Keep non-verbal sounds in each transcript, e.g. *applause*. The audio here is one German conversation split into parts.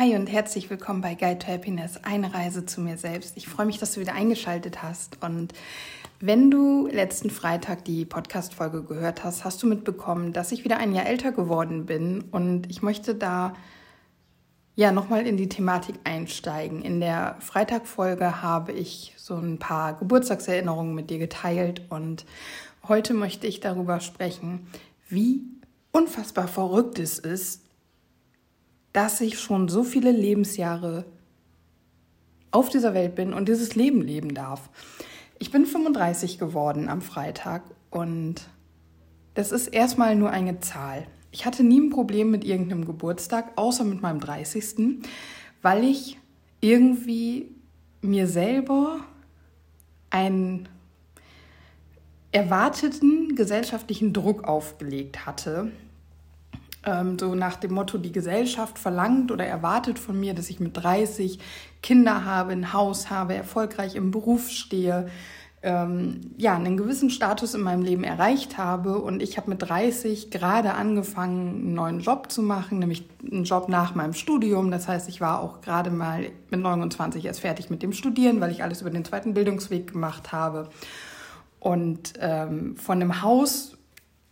Hi und herzlich willkommen bei Guide to Happiness, eine Reise zu mir selbst. Ich freue mich, dass du wieder eingeschaltet hast. Und wenn du letzten Freitag die Podcast-Folge gehört hast, hast du mitbekommen, dass ich wieder ein Jahr älter geworden bin. Und ich möchte da ja nochmal in die Thematik einsteigen. In der Freitag-Folge habe ich so ein paar Geburtstagserinnerungen mit dir geteilt. Und heute möchte ich darüber sprechen, wie unfassbar verrückt es ist, dass ich schon so viele Lebensjahre auf dieser Welt bin und dieses Leben leben darf. Ich bin 35 geworden am Freitag und das ist erstmal nur eine Zahl. Ich hatte nie ein Problem mit irgendeinem Geburtstag, außer mit meinem 30., weil ich irgendwie mir selber einen erwarteten gesellschaftlichen Druck aufgelegt hatte, ähm, so nach dem Motto, die Gesellschaft verlangt oder erwartet von mir, dass ich mit 30 Kinder habe, ein Haus habe, erfolgreich im Beruf stehe, ähm, ja, einen gewissen Status in meinem Leben erreicht habe. Und ich habe mit 30 gerade angefangen, einen neuen Job zu machen, nämlich einen Job nach meinem Studium. Das heißt, ich war auch gerade mal mit 29 erst fertig mit dem Studieren, weil ich alles über den zweiten Bildungsweg gemacht habe. Und ähm, von einem Haus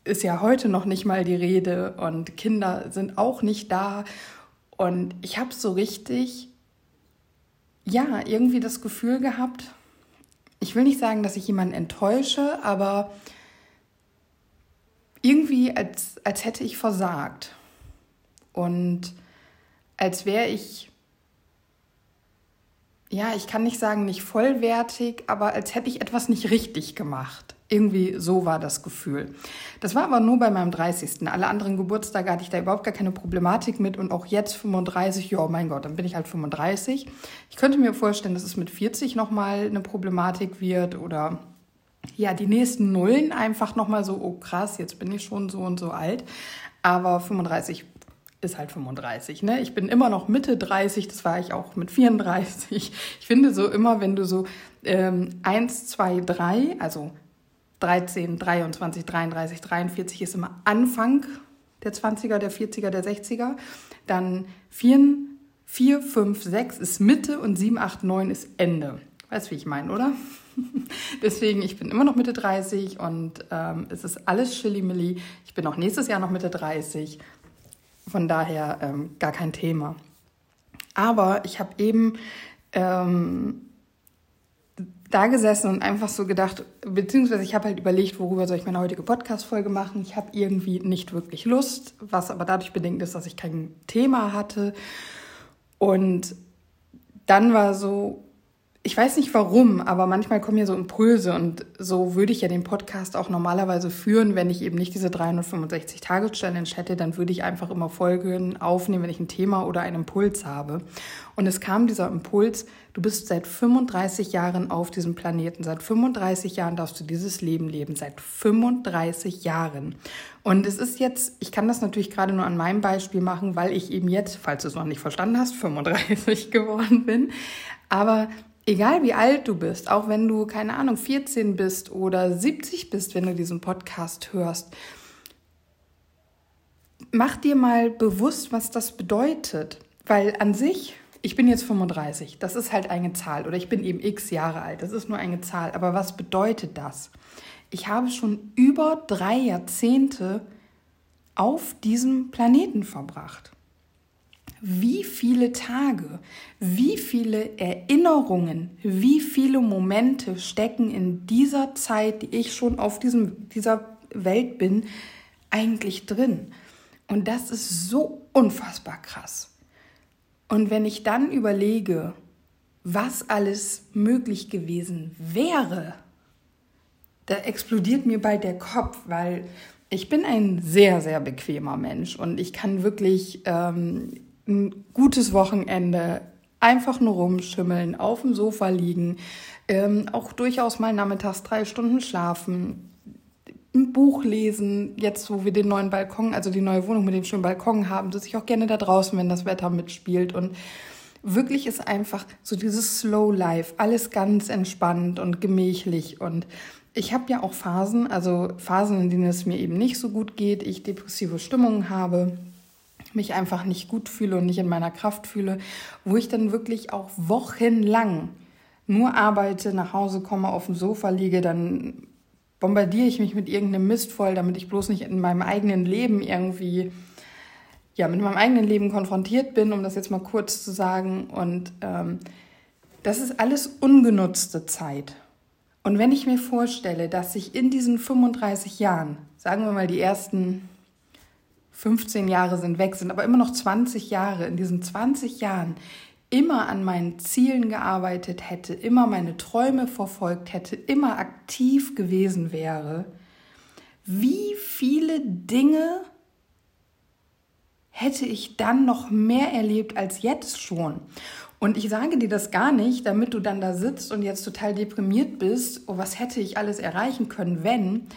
ist ja heute noch nicht mal die Rede und Kinder sind auch nicht da. Und ich habe so richtig, ja, irgendwie das Gefühl gehabt, ich will nicht sagen, dass ich jemanden enttäusche, aber irgendwie als, als hätte ich versagt. Und als wäre ich, ja, ich kann nicht sagen, nicht vollwertig, aber als hätte ich etwas nicht richtig gemacht. Irgendwie so war das Gefühl. Das war aber nur bei meinem 30. Alle anderen Geburtstage hatte ich da überhaupt gar keine Problematik mit und auch jetzt 35, ja, mein Gott, dann bin ich halt 35. Ich könnte mir vorstellen, dass es mit 40 nochmal eine Problematik wird oder ja, die nächsten Nullen einfach nochmal so, oh krass, jetzt bin ich schon so und so alt. Aber 35 ist halt 35. Ne? Ich bin immer noch Mitte 30, das war ich auch mit 34. Ich finde so immer, wenn du so ähm, 1, 2, 3, also 13, 23, 33, 43 ist immer Anfang der 20er, der 40er, der 60er. Dann 4, 4 5, 6 ist Mitte und 7, 8, 9 ist Ende. Weißt du, wie ich meine, oder? *laughs* Deswegen, ich bin immer noch Mitte 30 und ähm, es ist alles Chili-Milli. Ich bin auch nächstes Jahr noch Mitte 30. Von daher ähm, gar kein Thema. Aber ich habe eben ähm, da gesessen und einfach so gedacht, beziehungsweise ich habe halt überlegt, worüber soll ich meine heutige Podcast-Folge machen. Ich habe irgendwie nicht wirklich Lust, was aber dadurch bedingt ist, dass ich kein Thema hatte. Und dann war so, ich weiß nicht warum, aber manchmal kommen mir so Impulse und so würde ich ja den Podcast auch normalerweise führen, wenn ich eben nicht diese 365-Tage-Challenge hätte, dann würde ich einfach immer Folgen aufnehmen, wenn ich ein Thema oder einen Impuls habe. Und es kam dieser Impuls, du bist seit 35 Jahren auf diesem Planeten, seit 35 Jahren darfst du dieses Leben leben, seit 35 Jahren. Und es ist jetzt, ich kann das natürlich gerade nur an meinem Beispiel machen, weil ich eben jetzt, falls du es noch nicht verstanden hast, 35 *laughs* geworden bin. Aber egal wie alt du bist, auch wenn du, keine Ahnung, 14 bist oder 70 bist, wenn du diesen Podcast hörst, mach dir mal bewusst, was das bedeutet. Weil an sich, ich bin jetzt 35, das ist halt eine Zahl oder ich bin eben x Jahre alt, das ist nur eine Zahl. Aber was bedeutet das? Ich habe schon über drei Jahrzehnte auf diesem Planeten verbracht wie viele Tage, wie viele Erinnerungen, wie viele Momente stecken in dieser Zeit, die ich schon auf diesem, dieser Welt bin, eigentlich drin. Und das ist so unfassbar krass. Und wenn ich dann überlege, was alles möglich gewesen wäre, da explodiert mir bald der Kopf, weil ich bin ein sehr, sehr bequemer Mensch und ich kann wirklich ähm, ein gutes Wochenende. Einfach nur rumschimmeln, auf dem Sofa liegen, ähm, auch durchaus mal nachmittags drei Stunden schlafen, ein Buch lesen, jetzt wo wir den neuen Balkon, also die neue Wohnung mit dem schönen Balkon haben, sitze ich auch gerne da draußen, wenn das Wetter mitspielt. Und wirklich ist einfach so dieses Slow Life, alles ganz entspannt und gemächlich. Und ich habe ja auch Phasen, also Phasen, in denen es mir eben nicht so gut geht, ich depressive Stimmungen habe, mich einfach nicht gut fühle und nicht in meiner Kraft fühle, wo ich dann wirklich auch wochenlang nur arbeite, nach Hause komme, auf dem Sofa liege, dann bombardiere ich mich mit irgendeinem Mist voll, damit ich bloß nicht in meinem eigenen Leben irgendwie, ja, mit meinem eigenen Leben konfrontiert bin, um das jetzt mal kurz zu sagen. Und ähm, das ist alles ungenutzte Zeit. Und wenn ich mir vorstelle, dass ich in diesen 35 Jahren, sagen wir mal die ersten 15 Jahre sind weg, sind aber immer noch 20 Jahre, in diesen 20 Jahren immer an meinen Zielen gearbeitet hätte, immer meine Träume verfolgt hätte, immer aktiv gewesen wäre, wie viele Dinge hätte ich dann noch mehr erlebt als jetzt schon? Und ich sage dir das gar nicht, damit du dann da sitzt und jetzt total deprimiert bist, oh, was hätte ich alles erreichen können, wenn.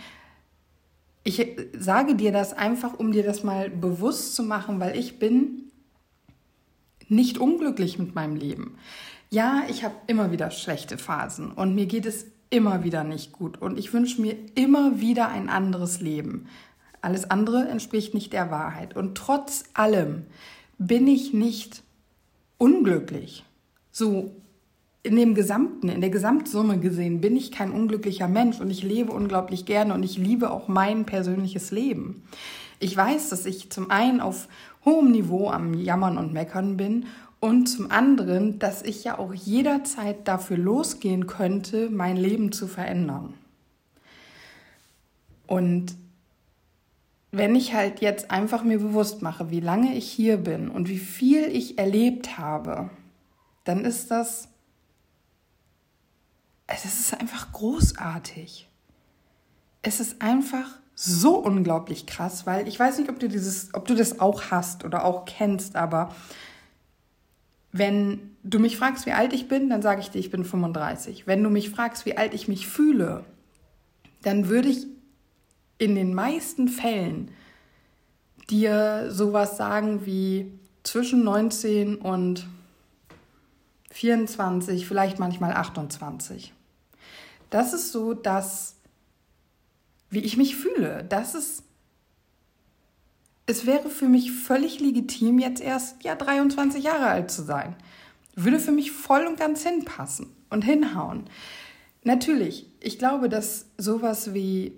Ich sage dir das einfach, um dir das mal bewusst zu machen, weil ich bin nicht unglücklich mit meinem Leben. Ja, ich habe immer wieder schlechte Phasen und mir geht es immer wieder nicht gut und ich wünsche mir immer wieder ein anderes Leben. Alles andere entspricht nicht der Wahrheit und trotz allem bin ich nicht unglücklich. So in dem Gesamten, in der Gesamtsumme gesehen, bin ich kein unglücklicher Mensch und ich lebe unglaublich gerne und ich liebe auch mein persönliches Leben. Ich weiß, dass ich zum einen auf hohem Niveau am Jammern und Meckern bin und zum anderen, dass ich ja auch jederzeit dafür losgehen könnte, mein Leben zu verändern. Und wenn ich halt jetzt einfach mir bewusst mache, wie lange ich hier bin und wie viel ich erlebt habe, dann ist das, es ist einfach großartig. Es ist einfach so unglaublich krass, weil ich weiß nicht, ob du dieses, ob du das auch hast oder auch kennst, aber wenn du mich fragst, wie alt ich bin, dann sage ich dir, ich bin 35. Wenn du mich fragst, wie alt ich mich fühle, dann würde ich in den meisten Fällen dir sowas sagen wie zwischen 19 und 24, vielleicht manchmal 28. Das ist so das wie ich mich fühle. Das ist, es wäre für mich völlig legitim, jetzt erst ja 23 Jahre alt zu sein. Würde für mich voll und ganz hinpassen und hinhauen. Natürlich, ich glaube, dass sowas wie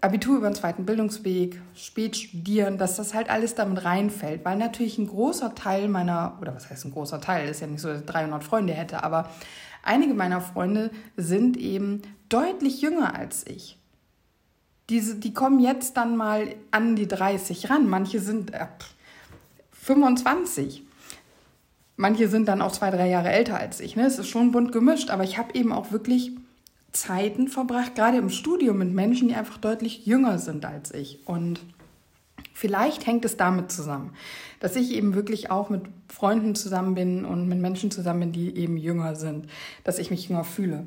Abitur über den zweiten Bildungsweg, spät studieren, dass das halt alles damit reinfällt, weil natürlich ein großer Teil meiner, oder was heißt ein großer Teil, ist ja nicht so, dass ich 300 Freunde hätte, aber einige meiner Freunde sind eben deutlich jünger als ich diese, die kommen jetzt dann mal an die 30 ran. Manche sind äh, 25. Manche sind dann auch zwei, drei Jahre älter als ich. Ne? Es ist schon bunt gemischt, aber ich habe eben auch wirklich Zeiten verbracht, gerade im Studium mit Menschen, die einfach deutlich jünger sind als ich. Und vielleicht hängt es damit zusammen, dass ich eben wirklich auch mit Freunden zusammen bin und mit Menschen zusammen bin, die eben jünger sind, dass ich mich jünger fühle.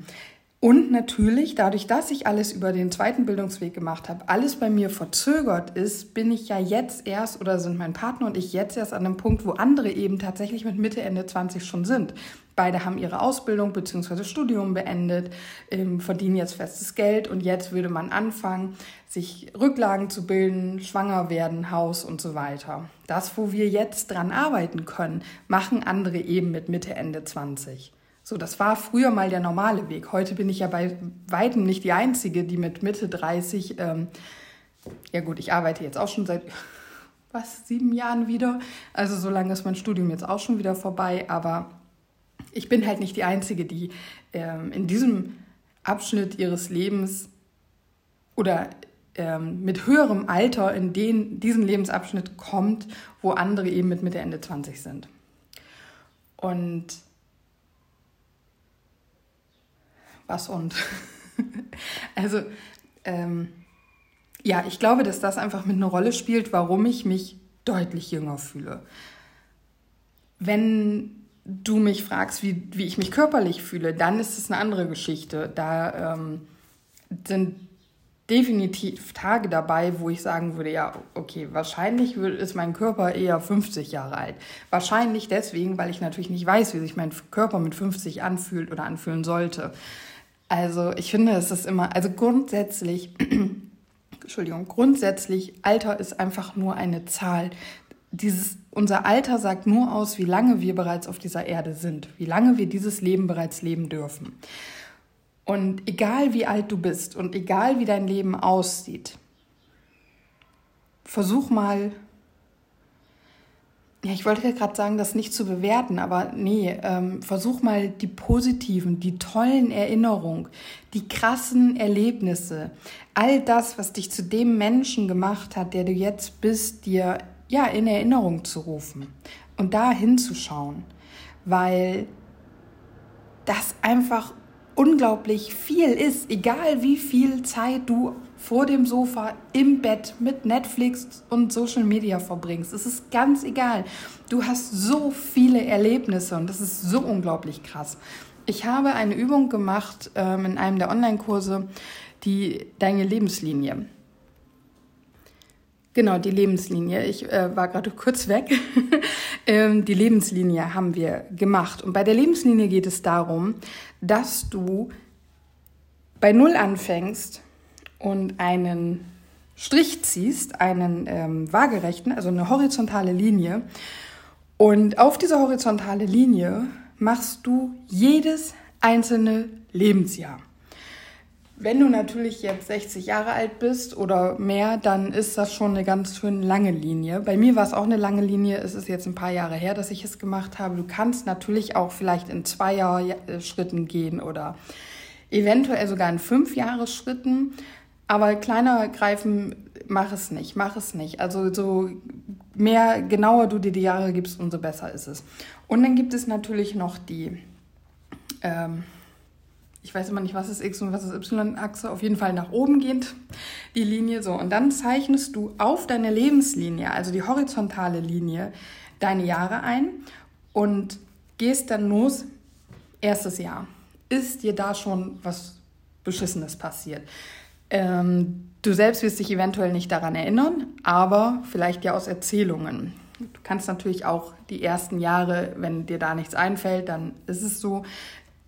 Und natürlich, dadurch, dass ich alles über den zweiten Bildungsweg gemacht habe, alles bei mir verzögert ist, bin ich ja jetzt erst oder sind mein Partner und ich jetzt erst an einem Punkt, wo andere eben tatsächlich mit Mitte, Ende 20 schon sind. Beide haben ihre Ausbildung bzw. Studium beendet, ähm, verdienen jetzt festes Geld und jetzt würde man anfangen, sich Rücklagen zu bilden, schwanger werden, Haus und so weiter. Das, wo wir jetzt dran arbeiten können, machen andere eben mit Mitte, Ende 20. So, das war früher mal der normale Weg. Heute bin ich ja bei weitem nicht die Einzige, die mit Mitte 30, ähm, ja gut, ich arbeite jetzt auch schon seit was, sieben Jahren wieder. Also so lange ist mein Studium jetzt auch schon wieder vorbei, aber ich bin halt nicht die Einzige, die ähm, in diesem Abschnitt ihres Lebens oder ähm, mit höherem Alter in den, diesen Lebensabschnitt kommt, wo andere eben mit Mitte, Ende 20 sind. Und was und. *laughs* also, ähm, ja, ich glaube, dass das einfach mit einer Rolle spielt, warum ich mich deutlich jünger fühle. Wenn du mich fragst, wie, wie ich mich körperlich fühle, dann ist es eine andere Geschichte. Da ähm, sind definitiv Tage dabei, wo ich sagen würde, ja, okay, wahrscheinlich ist mein Körper eher 50 Jahre alt. Wahrscheinlich deswegen, weil ich natürlich nicht weiß, wie sich mein Körper mit 50 anfühlt oder anfühlen sollte. Also ich finde, es ist immer, also grundsätzlich, *clears throat* Entschuldigung, grundsätzlich, Alter ist einfach nur eine Zahl. dieses, unser Alter sagt nur aus, wie lange wir bereits auf dieser Erde sind, wie lange wir dieses Leben bereits leben dürfen. Und egal wie alt du bist und egal wie dein Leben aussieht, versuch mal, ja, ich wollte gerade sagen, das nicht zu bewerten, aber nee, ähm, versuch mal die positiven, die tollen Erinnerungen, die krassen Erlebnisse, all das, was dich zu dem Menschen gemacht hat, der du jetzt bist, dir ja in Erinnerung zu rufen und da hinzuschauen, weil das einfach unglaublich viel ist, egal wie viel Zeit du vor dem Sofa im Bett mit Netflix und Social Media verbringst. Es ist ganz egal. Du hast so viele Erlebnisse und das ist so unglaublich krass. Ich habe eine Übung gemacht ähm, in einem der Online-Kurse, die deine Lebenslinie. Genau, die Lebenslinie. Ich äh, war gerade kurz weg. *laughs* ähm, die Lebenslinie haben wir gemacht. Und bei der Lebenslinie geht es darum, dass du bei Null anfängst und einen Strich ziehst, einen ähm, waagerechten, also eine horizontale Linie. Und auf dieser horizontale Linie machst du jedes einzelne Lebensjahr. Wenn du natürlich jetzt 60 Jahre alt bist oder mehr, dann ist das schon eine ganz schön lange Linie. Bei mir war es auch eine lange Linie. Es ist jetzt ein paar Jahre her, dass ich es gemacht habe. Du kannst natürlich auch vielleicht in zwei Jahre Schritten gehen oder eventuell sogar in fünf Jahre Schritten. Aber kleiner greifen, mach es nicht, mach es nicht. Also so mehr genauer du dir die Jahre gibst, umso besser ist es. Und dann gibt es natürlich noch die ähm, ich weiß immer nicht, was ist X und was ist Y-Achse, auf jeden Fall nach oben gehend die Linie. So, und dann zeichnest du auf deine Lebenslinie, also die horizontale Linie, deine Jahre ein und gehst dann los, erstes Jahr. Ist dir da schon was Beschissenes passiert? Ähm, du selbst wirst dich eventuell nicht daran erinnern, aber vielleicht ja aus Erzählungen. Du kannst natürlich auch die ersten Jahre, wenn dir da nichts einfällt, dann ist es so.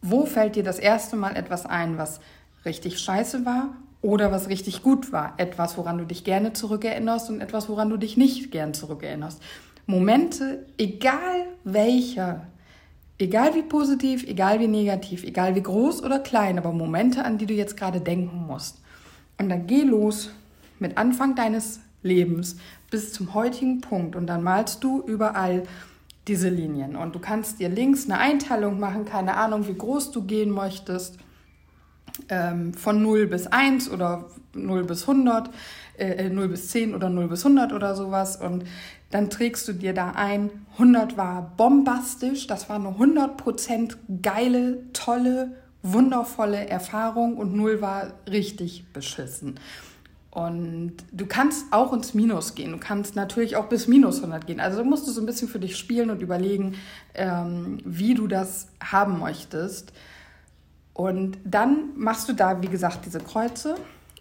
Wo fällt dir das erste Mal etwas ein, was richtig scheiße war oder was richtig gut war? Etwas, woran du dich gerne zurückerinnerst und etwas, woran du dich nicht gern zurückerinnerst. Momente, egal welcher, egal wie positiv, egal wie negativ, egal wie groß oder klein, aber Momente, an die du jetzt gerade denken musst. Und dann geh los mit Anfang deines Lebens bis zum heutigen Punkt und dann malst du überall diese Linien. Und du kannst dir links eine Einteilung machen, keine Ahnung, wie groß du gehen möchtest, ähm, von 0 bis 1 oder 0 bis 100, äh, 0 bis 10 oder 0 bis 100 oder sowas. Und dann trägst du dir da ein, 100 war bombastisch, das war eine 100% geile, tolle, wundervolle Erfahrung und 0 war richtig beschissen. Und du kannst auch ins Minus gehen. Du kannst natürlich auch bis minus 100 gehen. Also musst du so ein bisschen für dich spielen und überlegen, ähm, wie du das haben möchtest. Und dann machst du da, wie gesagt, diese Kreuze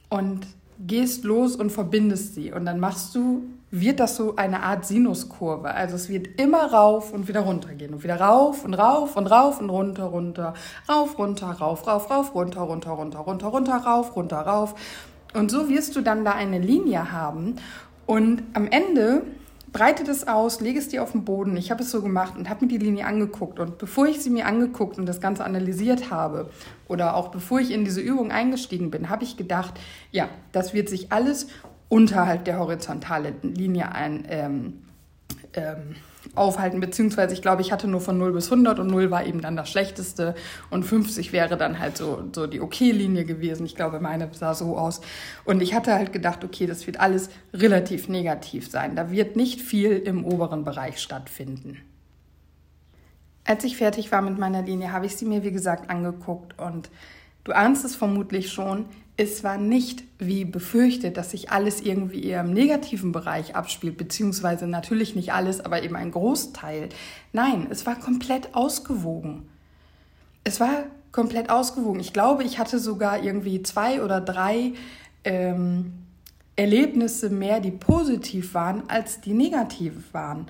und gehst los und verbindest sie. Und dann machst du, wird das so eine Art Sinuskurve. Also es wird immer rauf und wieder runter gehen. Und wieder rauf und rauf und rauf und runter, runter, rauf, runter, rauf, rauf, rauf, runter, runter, runter, runter, runter, rauf, runter, rauf. Und so wirst du dann da eine Linie haben und am Ende breitet es aus, lege es dir auf den Boden. Ich habe es so gemacht und habe mir die Linie angeguckt. Und bevor ich sie mir angeguckt und das Ganze analysiert habe oder auch bevor ich in diese Übung eingestiegen bin, habe ich gedacht, ja, das wird sich alles unterhalb der horizontalen Linie ein, ähm, ähm, aufhalten, beziehungsweise ich glaube, ich hatte nur von 0 bis 100 und 0 war eben dann das Schlechteste und 50 wäre dann halt so, so die Okay-Linie gewesen. Ich glaube, meine sah so aus. Und ich hatte halt gedacht, okay, das wird alles relativ negativ sein. Da wird nicht viel im oberen Bereich stattfinden. Als ich fertig war mit meiner Linie, habe ich sie mir, wie gesagt, angeguckt und du ahnst es vermutlich schon, es war nicht wie befürchtet, dass sich alles irgendwie eher im negativen Bereich abspielt, beziehungsweise natürlich nicht alles, aber eben ein Großteil. Nein, es war komplett ausgewogen. Es war komplett ausgewogen. Ich glaube, ich hatte sogar irgendwie zwei oder drei ähm, Erlebnisse mehr, die positiv waren, als die negativ waren.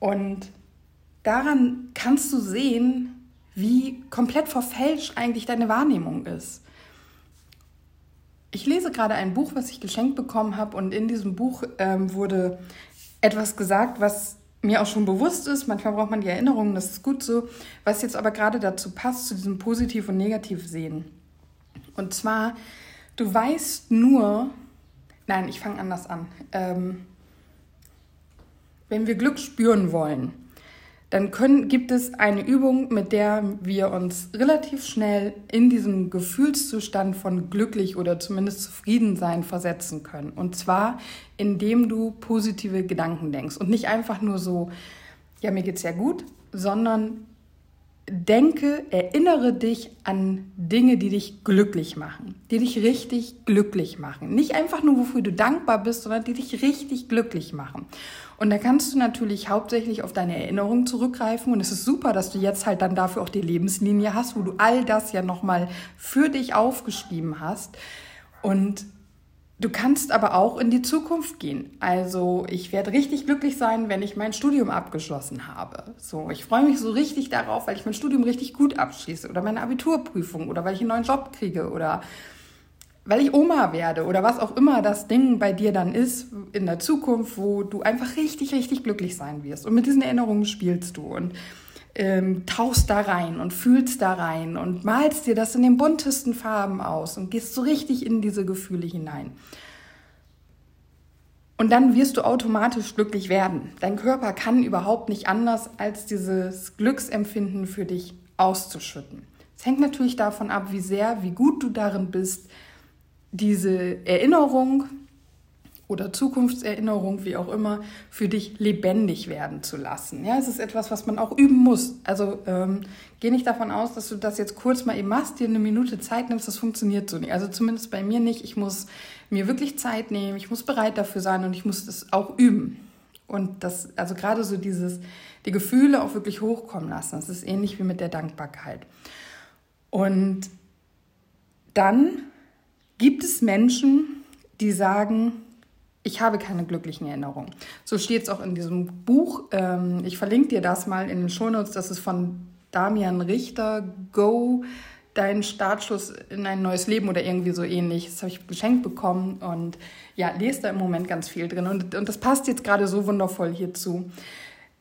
Und daran kannst du sehen, wie komplett verfälscht eigentlich deine Wahrnehmung ist. Ich lese gerade ein Buch, was ich geschenkt bekommen habe und in diesem Buch ähm, wurde etwas gesagt, was mir auch schon bewusst ist. Manchmal braucht man die Erinnerungen, das ist gut so. Was jetzt aber gerade dazu passt, zu diesem Positiv und Negativ sehen. Und zwar, du weißt nur, nein, ich fange anders an. Ähm, wenn wir Glück spüren wollen, dann können, gibt es eine Übung, mit der wir uns relativ schnell in diesen Gefühlszustand von glücklich oder zumindest zufrieden sein versetzen können. Und zwar, indem du positive Gedanken denkst und nicht einfach nur so, ja, mir geht's ja gut, sondern denke, erinnere dich an Dinge, die dich glücklich machen, die dich richtig glücklich machen. Nicht einfach nur, wofür du dankbar bist, sondern die dich richtig glücklich machen. Und da kannst du natürlich hauptsächlich auf deine Erinnerungen zurückgreifen. Und es ist super, dass du jetzt halt dann dafür auch die Lebenslinie hast, wo du all das ja nochmal für dich aufgeschrieben hast. Und Du kannst aber auch in die Zukunft gehen. Also ich werde richtig glücklich sein, wenn ich mein Studium abgeschlossen habe. So, ich freue mich so richtig darauf, weil ich mein Studium richtig gut abschließe oder meine Abiturprüfung oder weil ich einen neuen Job kriege oder weil ich Oma werde oder was auch immer das Ding bei dir dann ist in der Zukunft, wo du einfach richtig, richtig glücklich sein wirst. Und mit diesen Erinnerungen spielst du und ähm, tauchst da rein und fühlst da rein und malst dir das in den buntesten Farben aus und gehst so richtig in diese Gefühle hinein. Und dann wirst du automatisch glücklich werden. Dein Körper kann überhaupt nicht anders, als dieses Glücksempfinden für dich auszuschütten. Es hängt natürlich davon ab, wie sehr, wie gut du darin bist, diese Erinnerung oder Zukunftserinnerung, wie auch immer, für dich lebendig werden zu lassen. Ja, es ist etwas, was man auch üben muss. Also ähm, geh nicht davon aus, dass du das jetzt kurz mal eben machst, dir eine Minute Zeit nimmst, das funktioniert so nicht. Also zumindest bei mir nicht. Ich muss mir wirklich Zeit nehmen, ich muss bereit dafür sein und ich muss das auch üben. Und das, also gerade so dieses, die Gefühle auch wirklich hochkommen lassen. Das ist ähnlich wie mit der Dankbarkeit. Und dann gibt es Menschen, die sagen, ich habe keine glücklichen Erinnerungen. So steht es auch in diesem Buch. Ähm, ich verlinke dir das mal in den Shownotes. Das ist von Damian Richter, Go, dein Startschuss in ein neues Leben oder irgendwie so ähnlich. Das habe ich geschenkt bekommen und ja, lese da im Moment ganz viel drin. Und, und das passt jetzt gerade so wundervoll hierzu.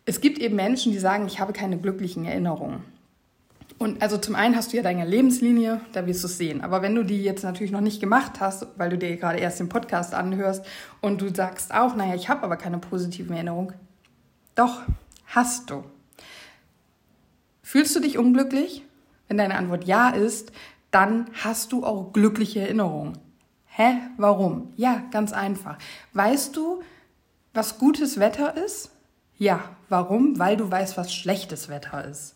Es gibt eben Menschen, die sagen, ich habe keine glücklichen Erinnerungen. Und also zum einen hast du ja deine Lebenslinie, da wirst du es sehen. Aber wenn du die jetzt natürlich noch nicht gemacht hast, weil du dir gerade erst den Podcast anhörst und du sagst auch, naja, ich habe aber keine positiven Erinnerungen. Doch, hast du. Fühlst du dich unglücklich? Wenn deine Antwort ja ist, dann hast du auch glückliche Erinnerungen. Hä? Warum? Ja, ganz einfach. Weißt du, was gutes Wetter ist? Ja. Warum? Weil du weißt, was schlechtes Wetter ist.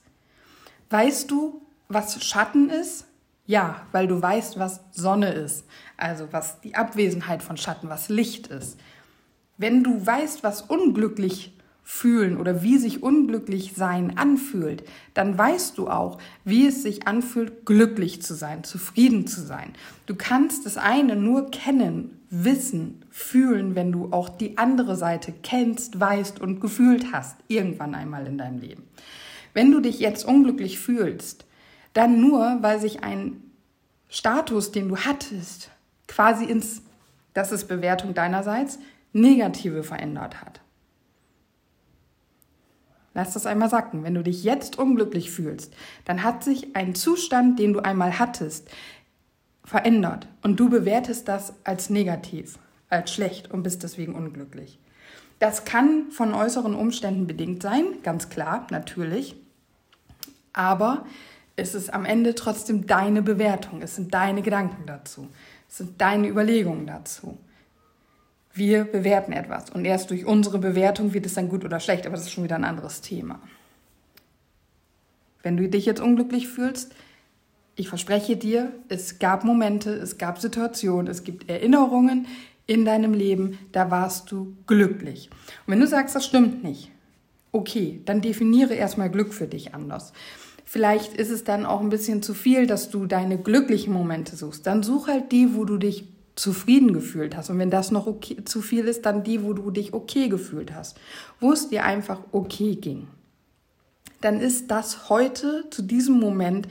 Weißt du, was Schatten ist? Ja, weil du weißt, was Sonne ist. Also was die Abwesenheit von Schatten, was Licht ist. Wenn du weißt, was unglücklich fühlen oder wie sich unglücklich sein anfühlt, dann weißt du auch, wie es sich anfühlt, glücklich zu sein, zufrieden zu sein. Du kannst das eine nur kennen, wissen, fühlen, wenn du auch die andere Seite kennst, weißt und gefühlt hast, irgendwann einmal in deinem Leben. Wenn du dich jetzt unglücklich fühlst, dann nur, weil sich ein Status, den du hattest, quasi ins, das ist Bewertung deinerseits, negative verändert hat. Lass das einmal sacken. Wenn du dich jetzt unglücklich fühlst, dann hat sich ein Zustand, den du einmal hattest, verändert und du bewertest das als negativ, als schlecht und bist deswegen unglücklich. Das kann von äußeren Umständen bedingt sein, ganz klar, natürlich aber es ist am Ende trotzdem deine Bewertung, es sind deine Gedanken dazu, es sind deine Überlegungen dazu. Wir bewerten etwas und erst durch unsere Bewertung wird es dann gut oder schlecht, aber das ist schon wieder ein anderes Thema. Wenn du dich jetzt unglücklich fühlst, ich verspreche dir, es gab Momente, es gab Situationen, es gibt Erinnerungen in deinem Leben, da warst du glücklich. Und wenn du sagst, das stimmt nicht, okay, dann definiere erstmal Glück für dich anders. Vielleicht ist es dann auch ein bisschen zu viel, dass du deine glücklichen Momente suchst. Dann such halt die, wo du dich zufrieden gefühlt hast. Und wenn das noch okay, zu viel ist, dann die, wo du dich okay gefühlt hast. Wo es dir einfach okay ging. Dann ist das heute zu diesem Moment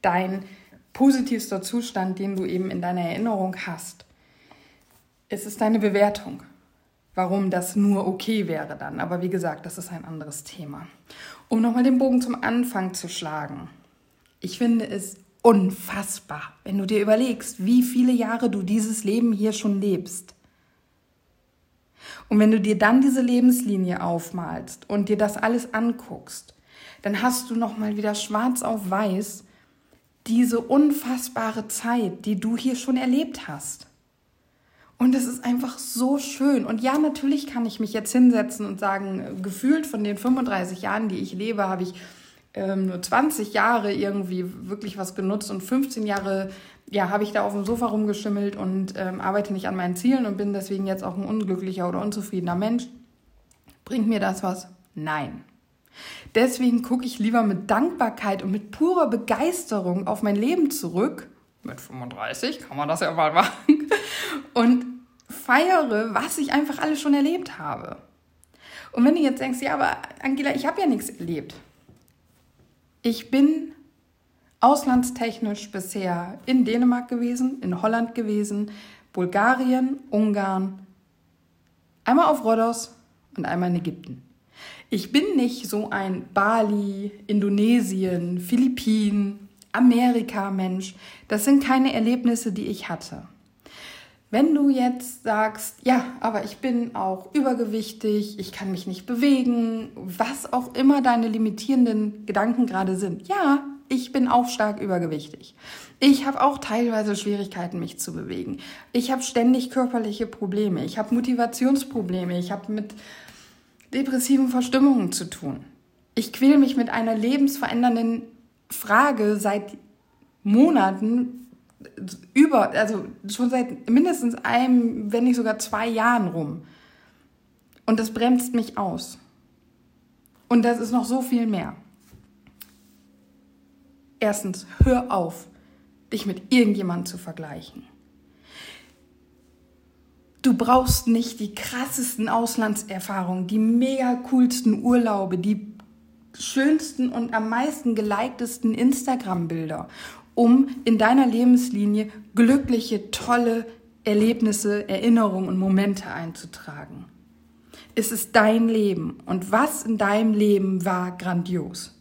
dein positivster Zustand, den du eben in deiner Erinnerung hast. Es ist deine Bewertung. Warum das nur okay wäre dann. Aber wie gesagt, das ist ein anderes Thema. Um nochmal den Bogen zum Anfang zu schlagen. Ich finde es unfassbar, wenn du dir überlegst, wie viele Jahre du dieses Leben hier schon lebst. Und wenn du dir dann diese Lebenslinie aufmalst und dir das alles anguckst, dann hast du noch mal wieder schwarz auf weiß diese unfassbare Zeit, die du hier schon erlebt hast. Und es ist einfach so schön. Und ja, natürlich kann ich mich jetzt hinsetzen und sagen, gefühlt von den 35 Jahren, die ich lebe, habe ich ähm, nur 20 Jahre irgendwie wirklich was genutzt und 15 Jahre ja, habe ich da auf dem Sofa rumgeschimmelt und ähm, arbeite nicht an meinen Zielen und bin deswegen jetzt auch ein unglücklicher oder unzufriedener Mensch. Bringt mir das was? Nein. Deswegen gucke ich lieber mit Dankbarkeit und mit purer Begeisterung auf mein Leben zurück. Mit 35 kann man das ja mal machen. Und feiere, was ich einfach alles schon erlebt habe. Und wenn du jetzt denkst, ja, aber Angela, ich habe ja nichts erlebt. Ich bin auslandstechnisch bisher in Dänemark gewesen, in Holland gewesen, Bulgarien, Ungarn, einmal auf Rhodos und einmal in Ägypten. Ich bin nicht so ein Bali, Indonesien, Philippinen, Amerika-Mensch. Das sind keine Erlebnisse, die ich hatte. Wenn du jetzt sagst, ja, aber ich bin auch übergewichtig, ich kann mich nicht bewegen, was auch immer deine limitierenden Gedanken gerade sind, ja, ich bin auch stark übergewichtig. Ich habe auch teilweise Schwierigkeiten, mich zu bewegen. Ich habe ständig körperliche Probleme. Ich habe Motivationsprobleme. Ich habe mit depressiven Verstimmungen zu tun. Ich quäle mich mit einer lebensverändernden Frage seit Monaten über, also schon seit mindestens einem, wenn nicht sogar zwei Jahren rum. Und das bremst mich aus. Und das ist noch so viel mehr. Erstens, hör auf, dich mit irgendjemandem zu vergleichen. Du brauchst nicht die krassesten Auslandserfahrungen, die mega coolsten Urlaube, die schönsten und am meisten geliktesten Instagram-Bilder, um in deiner Lebenslinie glückliche, tolle Erlebnisse, Erinnerungen und Momente einzutragen. Es ist dein Leben und was in deinem Leben war grandios.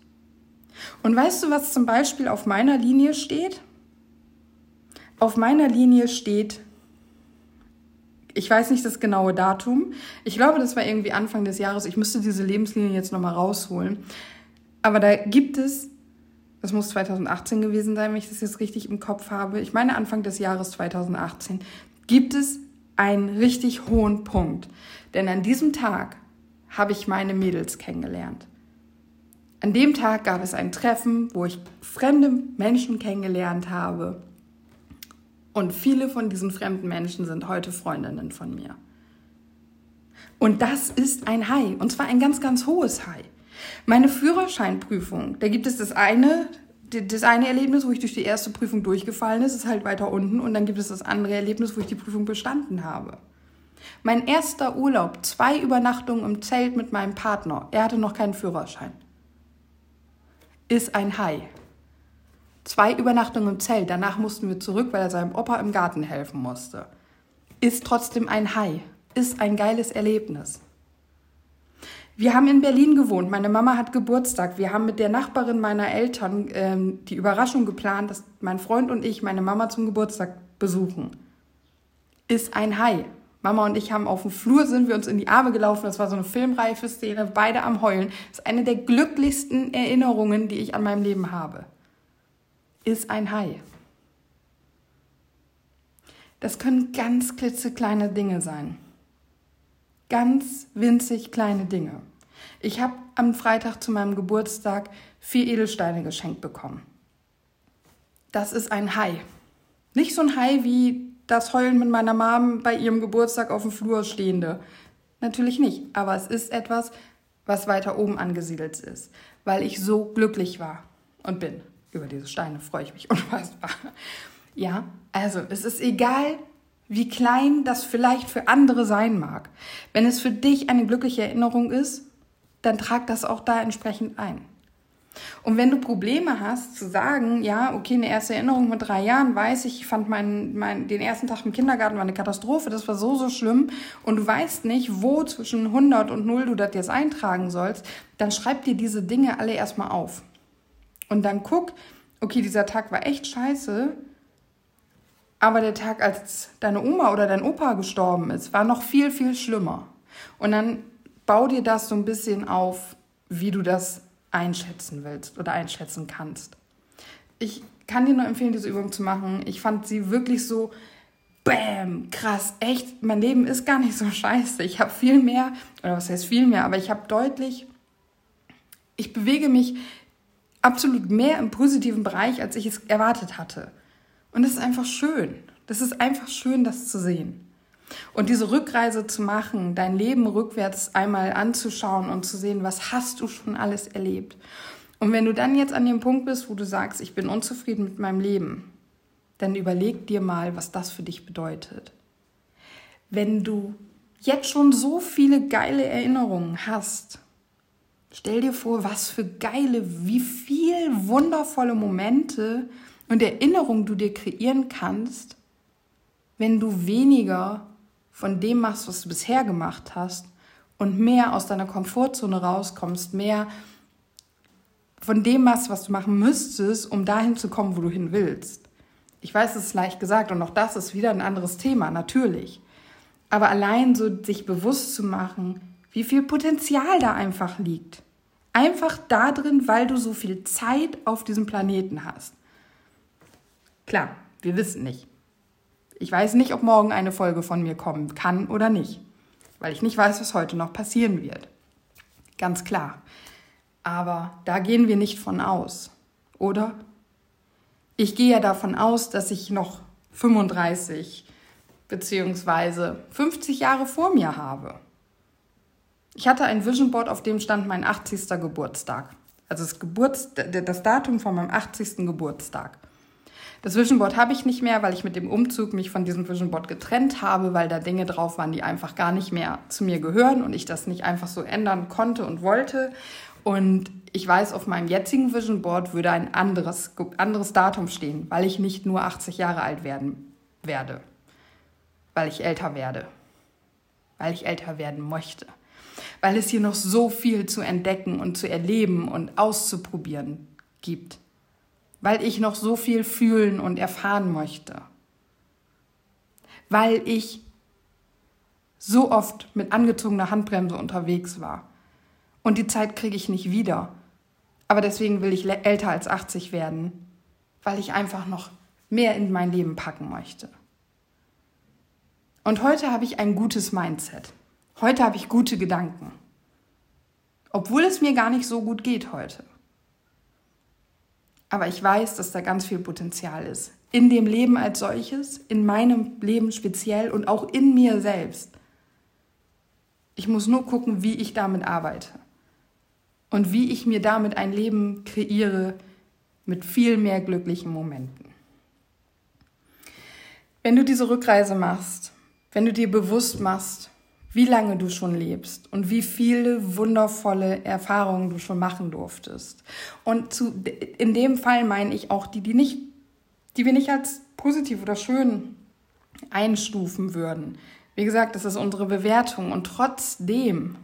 Und weißt du, was zum Beispiel auf meiner Linie steht? Auf meiner Linie steht, ich weiß nicht das genaue Datum. Ich glaube, das war irgendwie Anfang des Jahres. Ich müsste diese Lebenslinie jetzt nochmal rausholen. Aber da gibt es, das muss 2018 gewesen sein, wenn ich das jetzt richtig im Kopf habe. Ich meine Anfang des Jahres 2018 gibt es einen richtig hohen Punkt. Denn an diesem Tag habe ich meine Mädels kennengelernt. An dem Tag gab es ein Treffen, wo ich fremde Menschen kennengelernt habe. Und viele von diesen fremden Menschen sind heute Freundinnen von mir. Und das ist ein High, und zwar ein ganz, ganz hohes High. Meine Führerscheinprüfung, da gibt es das eine, das eine Erlebnis, wo ich durch die erste Prüfung durchgefallen ist, ist halt weiter unten, und dann gibt es das andere Erlebnis, wo ich die Prüfung bestanden habe. Mein erster Urlaub, zwei Übernachtungen im Zelt mit meinem Partner, er hatte noch keinen Führerschein ist ein Hai. Zwei Übernachtungen im Zelt, danach mussten wir zurück, weil er seinem Opa im Garten helfen musste. Ist trotzdem ein Hai, ist ein geiles Erlebnis. Wir haben in Berlin gewohnt, meine Mama hat Geburtstag. Wir haben mit der Nachbarin meiner Eltern ähm, die Überraschung geplant, dass mein Freund und ich meine Mama zum Geburtstag besuchen. Ist ein Hai. Mama und ich haben auf dem Flur sind wir uns in die Arme gelaufen. Das war so eine filmreife Szene, beide am Heulen. Das ist eine der glücklichsten Erinnerungen, die ich an meinem Leben habe. Ist ein Hai. Das können ganz klitzekleine Dinge sein. Ganz winzig kleine Dinge. Ich habe am Freitag zu meinem Geburtstag vier Edelsteine geschenkt bekommen. Das ist ein Hai. Nicht so ein Hai wie das Heulen mit meiner Mom bei ihrem Geburtstag auf dem Flur stehende. Natürlich nicht, aber es ist etwas, was weiter oben angesiedelt ist, weil ich so glücklich war und bin. Über diese Steine freue ich mich *laughs* unfassbar. Ja, also es ist egal, wie klein das vielleicht für andere sein mag. Wenn es für dich eine glückliche Erinnerung ist, dann trag das auch da entsprechend ein. Und wenn du Probleme hast zu sagen, ja, okay, eine erste Erinnerung mit drei Jahren, weiß ich, ich fand meinen, mein, den ersten Tag im Kindergarten war eine Katastrophe, das war so, so schlimm und du weißt nicht, wo zwischen 100 und 0 du das jetzt eintragen sollst, dann schreib dir diese Dinge alle erstmal auf. Und dann guck, okay, dieser Tag war echt scheiße, aber der Tag, als deine Oma oder dein Opa gestorben ist, war noch viel, viel schlimmer. Und dann bau dir das so ein bisschen auf, wie du das einschätzen willst oder einschätzen kannst. Ich kann dir nur empfehlen, diese Übung zu machen. Ich fand sie wirklich so, bam, krass, echt, mein Leben ist gar nicht so scheiße. Ich habe viel mehr, oder was heißt viel mehr, aber ich habe deutlich, ich bewege mich absolut mehr im positiven Bereich, als ich es erwartet hatte. Und das ist einfach schön. Das ist einfach schön, das zu sehen. Und diese Rückreise zu machen, dein Leben rückwärts einmal anzuschauen und zu sehen, was hast du schon alles erlebt. Und wenn du dann jetzt an dem Punkt bist, wo du sagst, ich bin unzufrieden mit meinem Leben, dann überleg dir mal, was das für dich bedeutet. Wenn du jetzt schon so viele geile Erinnerungen hast, stell dir vor, was für geile, wie viel wundervolle Momente und Erinnerungen du dir kreieren kannst, wenn du weniger von dem machst, was du bisher gemacht hast und mehr aus deiner Komfortzone rauskommst, mehr von dem machst, was du machen müsstest, um dahin zu kommen, wo du hin willst. Ich weiß, es ist leicht gesagt und auch das ist wieder ein anderes Thema, natürlich. Aber allein so sich bewusst zu machen, wie viel Potenzial da einfach liegt. Einfach da drin, weil du so viel Zeit auf diesem Planeten hast. Klar, wir wissen nicht, ich weiß nicht, ob morgen eine Folge von mir kommen kann oder nicht, weil ich nicht weiß, was heute noch passieren wird. Ganz klar. Aber da gehen wir nicht von aus, oder? Ich gehe ja davon aus, dass ich noch 35 bzw. 50 Jahre vor mir habe. Ich hatte ein Vision Board, auf dem stand mein 80. Geburtstag. Also das, Geburts das Datum von meinem 80. Geburtstag. Das Vision Board habe ich nicht mehr, weil ich mit dem Umzug mich von diesem Vision Board getrennt habe, weil da Dinge drauf waren, die einfach gar nicht mehr zu mir gehören und ich das nicht einfach so ändern konnte und wollte. Und ich weiß, auf meinem jetzigen Vision Board würde ein anderes, anderes Datum stehen, weil ich nicht nur 80 Jahre alt werden werde, weil ich älter werde, weil ich älter werden möchte, weil es hier noch so viel zu entdecken und zu erleben und auszuprobieren gibt weil ich noch so viel fühlen und erfahren möchte, weil ich so oft mit angezogener Handbremse unterwegs war. Und die Zeit kriege ich nicht wieder. Aber deswegen will ich älter als 80 werden, weil ich einfach noch mehr in mein Leben packen möchte. Und heute habe ich ein gutes Mindset. Heute habe ich gute Gedanken. Obwohl es mir gar nicht so gut geht heute. Aber ich weiß, dass da ganz viel Potenzial ist. In dem Leben als solches, in meinem Leben speziell und auch in mir selbst. Ich muss nur gucken, wie ich damit arbeite. Und wie ich mir damit ein Leben kreiere mit viel mehr glücklichen Momenten. Wenn du diese Rückreise machst, wenn du dir bewusst machst, wie lange du schon lebst und wie viele wundervolle Erfahrungen du schon machen durftest. Und zu, in dem Fall meine ich auch die, die nicht, die wir nicht als positiv oder schön einstufen würden. Wie gesagt, das ist unsere Bewertung und trotzdem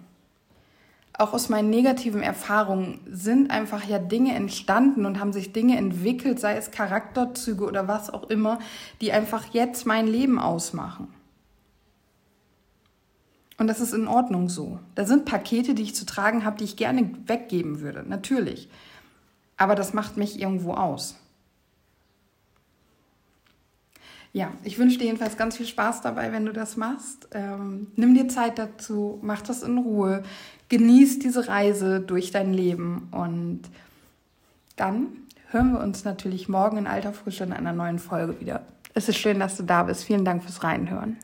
auch aus meinen negativen Erfahrungen sind einfach ja Dinge entstanden und haben sich Dinge entwickelt, sei es Charakterzüge oder was auch immer, die einfach jetzt mein Leben ausmachen. Und das ist in Ordnung so. Da sind Pakete, die ich zu tragen habe, die ich gerne weggeben würde, natürlich. Aber das macht mich irgendwo aus. Ja, ich wünsche dir jedenfalls ganz viel Spaß dabei, wenn du das machst. Ähm, nimm dir Zeit dazu, mach das in Ruhe, genieß diese Reise durch dein Leben und dann hören wir uns natürlich morgen in alter Frische in einer neuen Folge wieder. Es ist schön, dass du da bist. Vielen Dank fürs Reinhören.